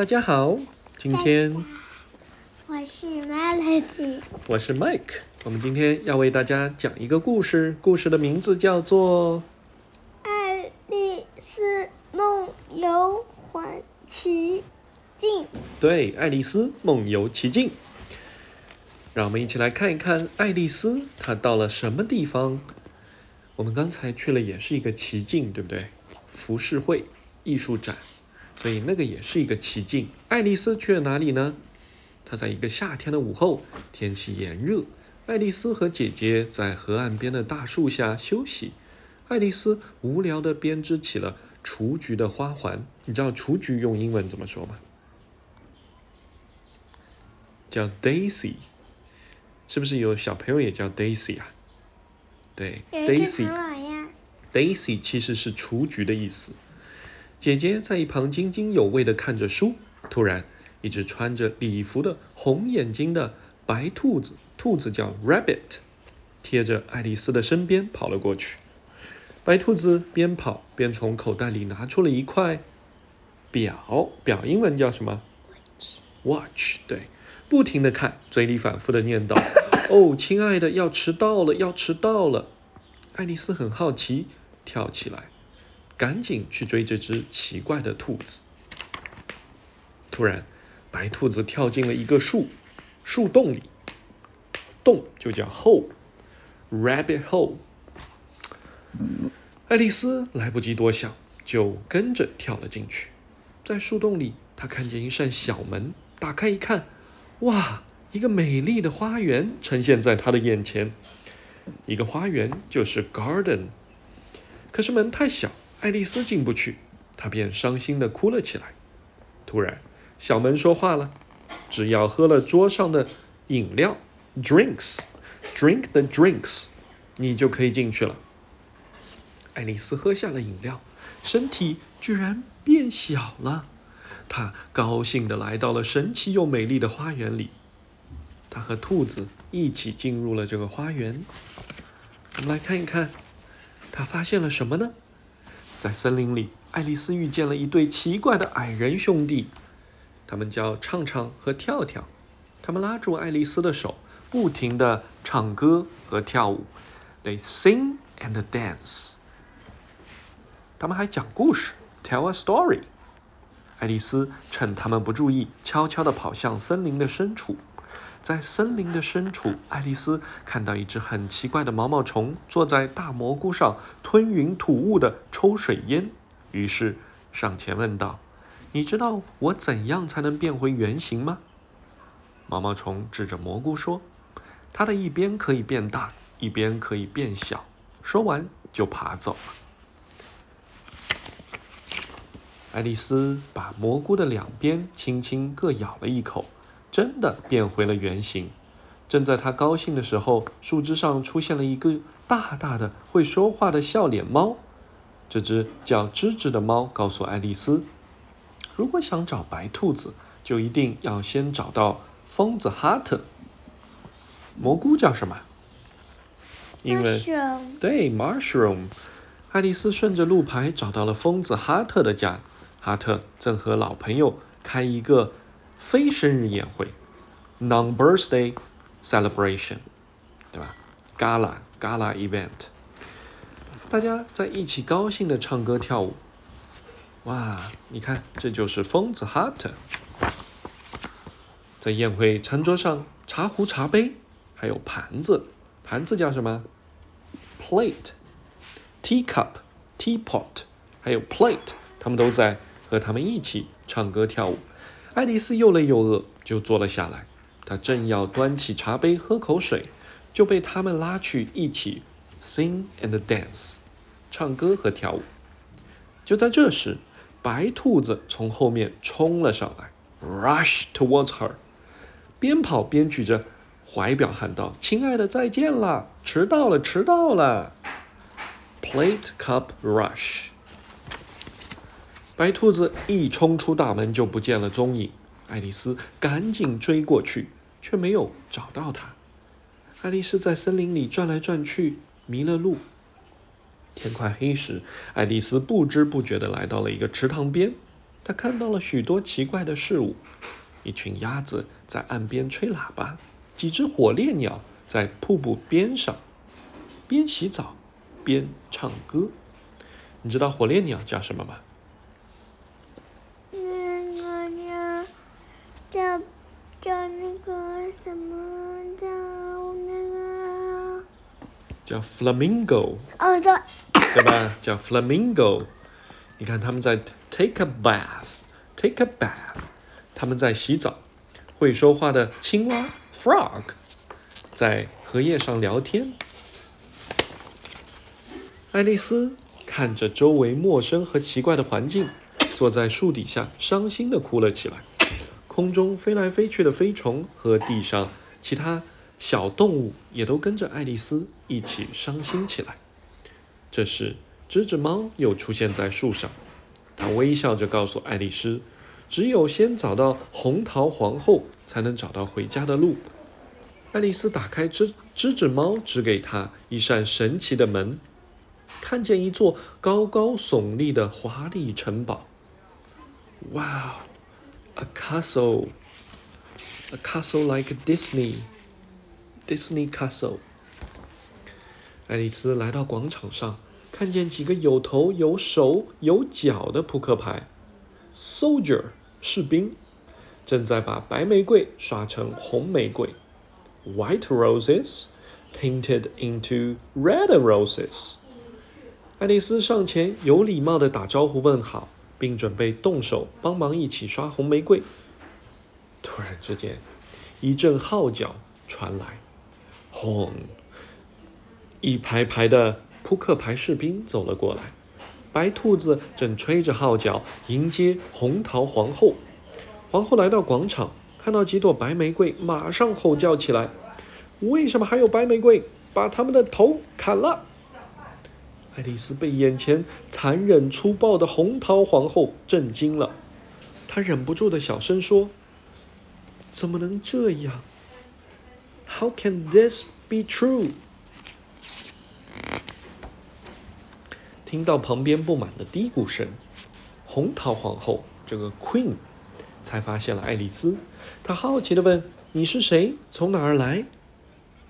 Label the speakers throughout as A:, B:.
A: 大家好，今天
B: 我是 Melody，
A: 我是 Mike。我们今天要为大家讲一个故事，故事的名字叫做《
B: 爱丽丝梦游环奇境》。
A: 对，《爱丽丝梦游奇境》。让我们一起来看一看爱丽丝她到了什么地方。我们刚才去了，也是一个奇境，对不对？浮世绘艺术展，所以那个也是一个奇境。爱丽丝去了哪里呢？她在一个夏天的午后，天气炎热，爱丽丝和姐姐在河岸边的大树下休息。爱丽丝无聊地编织起了雏菊的花环。你知道雏菊用英文怎么说吗？叫 Daisy。是不是有小朋友也叫 Daisy 啊？对，Daisy。Daisy 其实是雏菊的意思。姐姐在一旁津津有味地看着书，突然，一只穿着礼服的红眼睛的白兔子，兔子叫 Rabbit，贴着爱丽丝的身边跑了过去。白兔子边跑边从口袋里拿出了一块表，表英文叫什么？Watch，对。不停的看，嘴里反复的念叨：“哦，亲爱的，要迟到了，要迟到了。”爱丽丝很好奇，跳起来，赶紧去追这只奇怪的兔子。突然，白兔子跳进了一个树树洞里，洞就叫 hole，rabbit hole。爱丽丝来不及多想，就跟着跳了进去。在树洞里，她看见一扇小门，打开一看。哇！一个美丽的花园呈现在她的眼前。一个花园就是 garden，可是门太小，爱丽丝进不去，她便伤心的哭了起来。突然，小门说话了：“只要喝了桌上的饮料，drinks，drink the drinks，你就可以进去了。”爱丽丝喝下了饮料，身体居然变小了。她高兴地来到了神奇又美丽的花园里。她和兔子一起进入了这个花园。我们来看一看，他发现了什么呢？在森林里，爱丽丝遇见了一对奇怪的矮人兄弟，他们叫唱唱和跳跳。他们拉住爱丽丝的手，不停地唱歌和跳舞。They sing and dance。他们还讲故事，tell a story。爱丽丝趁他们不注意，悄悄地跑向森林的深处。在森林的深处，爱丽丝看到一只很奇怪的毛毛虫坐在大蘑菇上，吞云吐雾地抽水烟。于是上前问道：“你知道我怎样才能变回原形吗？”毛毛虫指着蘑菇说：“它的一边可以变大，一边可以变小。”说完就爬走了。爱丽丝把蘑菇的两边轻轻各咬了一口，真的变回了原形。正在他高兴的时候，树枝上出现了一个大大的会说话的笑脸猫。这只叫芝芝的猫告诉爱丽丝：“如果想找白兔子，就一定要先找到疯子哈特。”蘑菇叫什么？
B: 英文
A: 对，mushroom。爱丽丝顺着路牌找到了疯子哈特的家。哈特正和老朋友开一个非生日宴会，non-birthday celebration，对吧？Gala Gala event，大家在一起高兴的唱歌跳舞。哇，你看，这就是疯子哈特。在宴会餐桌上，茶壶、茶杯，还有盘子，盘子叫什么？Plate，teacup，teapot，还有 plate，他们都在。和他们一起唱歌跳舞，爱丽丝又累又饿，就坐了下来。她正要端起茶杯喝口水，就被他们拉去一起 sing and dance，唱歌和跳舞。就在这时，白兔子从后面冲了上来，rush towards her，边跑边举着怀表喊道：“亲爱的，再见了，迟到了，迟到了。” Plate cup rush。白兔子一冲出大门就不见了踪影，爱丽丝赶紧追过去，却没有找到它。爱丽丝在森林里转来转去，迷了路。天快黑时，爱丽丝不知不觉地来到了一个池塘边。她看到了许多奇怪的事物：一群鸭子在岸边吹喇叭，几只火烈鸟在瀑布边上边洗澡边唱歌。你知道火烈鸟叫什么吗？
B: 叫
A: flamingo，
B: 哦对，
A: 对吧？叫 flamingo。你看他们在 take a bath，take a bath，他们在洗澡。会说话的青蛙 frog 在荷叶上聊天。爱丽丝看着周围陌生和奇怪的环境，坐在树底下，伤心的哭了起来。空中飞来飞去的飞虫和地上其他小动物也都跟着爱丽丝一起伤心起来。这时，吱吱猫又出现在树上，它微笑着告诉爱丽丝：“只有先找到红桃皇后，才能找到回家的路。”爱丽丝打开吱吱吱猫指给她一扇神奇的门，看见一座高高耸立的华丽城堡。哇哦，a castle, a castle like Disney, Disney castle。爱丽丝来到广场上，看见几个有头有手有脚的扑克牌，soldier 士兵正在把白玫瑰刷成红玫瑰，white roses painted into red roses。爱丽丝上前有礼貌地打招呼问好，并准备动手帮忙一起刷红玫瑰。突然之间，一阵号角传来，轰！一排排的扑克牌士兵走了过来，白兔子正吹着号角迎接红桃皇后。皇后来到广场，看到几朵白玫瑰，马上吼叫起来：“为什么还有白玫瑰？把他们的头砍了！”爱丽丝被眼前残忍粗暴的红桃皇后震惊了，她忍不住的小声说：“怎么能这样？How can this be true？” 听到旁边不满的嘀咕声，红桃皇后这个 Queen 才发现了爱丽丝。她好奇的问：“你是谁？从哪儿来？”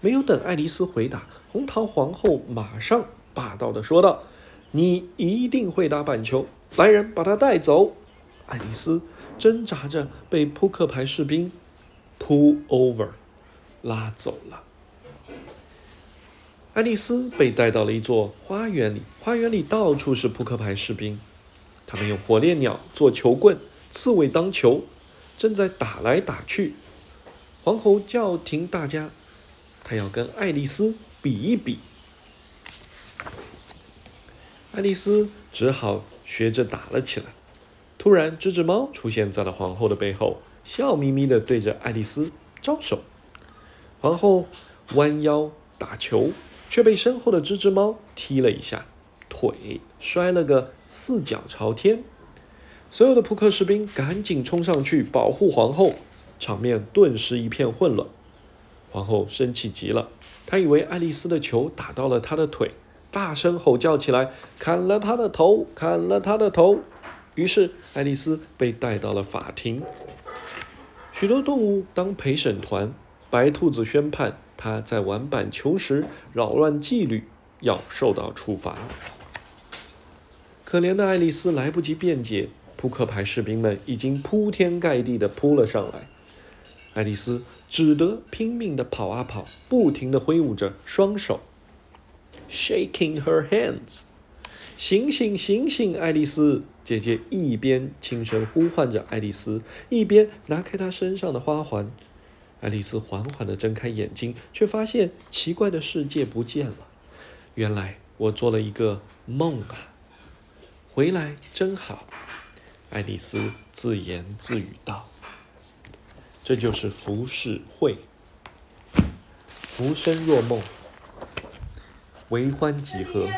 A: 没有等爱丽丝回答，红桃皇后马上霸道的说道：“你一定会打板球，来人，把她带走！”爱丽丝挣扎着被扑克牌士兵 pull over 拉走了。爱丽丝被带到了一座花园里，花园里到处是扑克牌士兵，他们用火烈鸟做球棍，刺猬当球，正在打来打去。皇后叫停大家，她要跟爱丽丝比一比。爱丽丝只好学着打了起来。突然，这只猫出现在了皇后的背后，笑眯眯地对着爱丽丝招手。皇后弯腰打球。却被身后的这只猫踢了一下，腿摔了个四脚朝天。所有的扑克士兵赶紧冲上去保护皇后，场面顿时一片混乱。皇后生气极了，她以为爱丽丝的球打到了她的腿，大声吼叫起来：“砍了她的头！砍了她的头！”于是爱丽丝被带到了法庭，许多动物当陪审团，白兔子宣判。他在玩板球时扰乱纪律，要受到处罚。可怜的爱丽丝来不及辩解，扑克牌士兵们已经铺天盖地地扑了上来。爱丽丝只得拼命地跑啊跑，不停地挥舞着双手，shaking her hands。醒醒醒醒，爱丽丝！姐姐一边轻声呼唤着爱丽丝，一边拿开她身上的花环。爱丽丝缓缓地睁开眼睛，却发现奇怪的世界不见了。原来我做了一个梦啊！回来真好，爱丽丝自言自语道：“这就是浮世绘，浮生若梦，为欢几何。”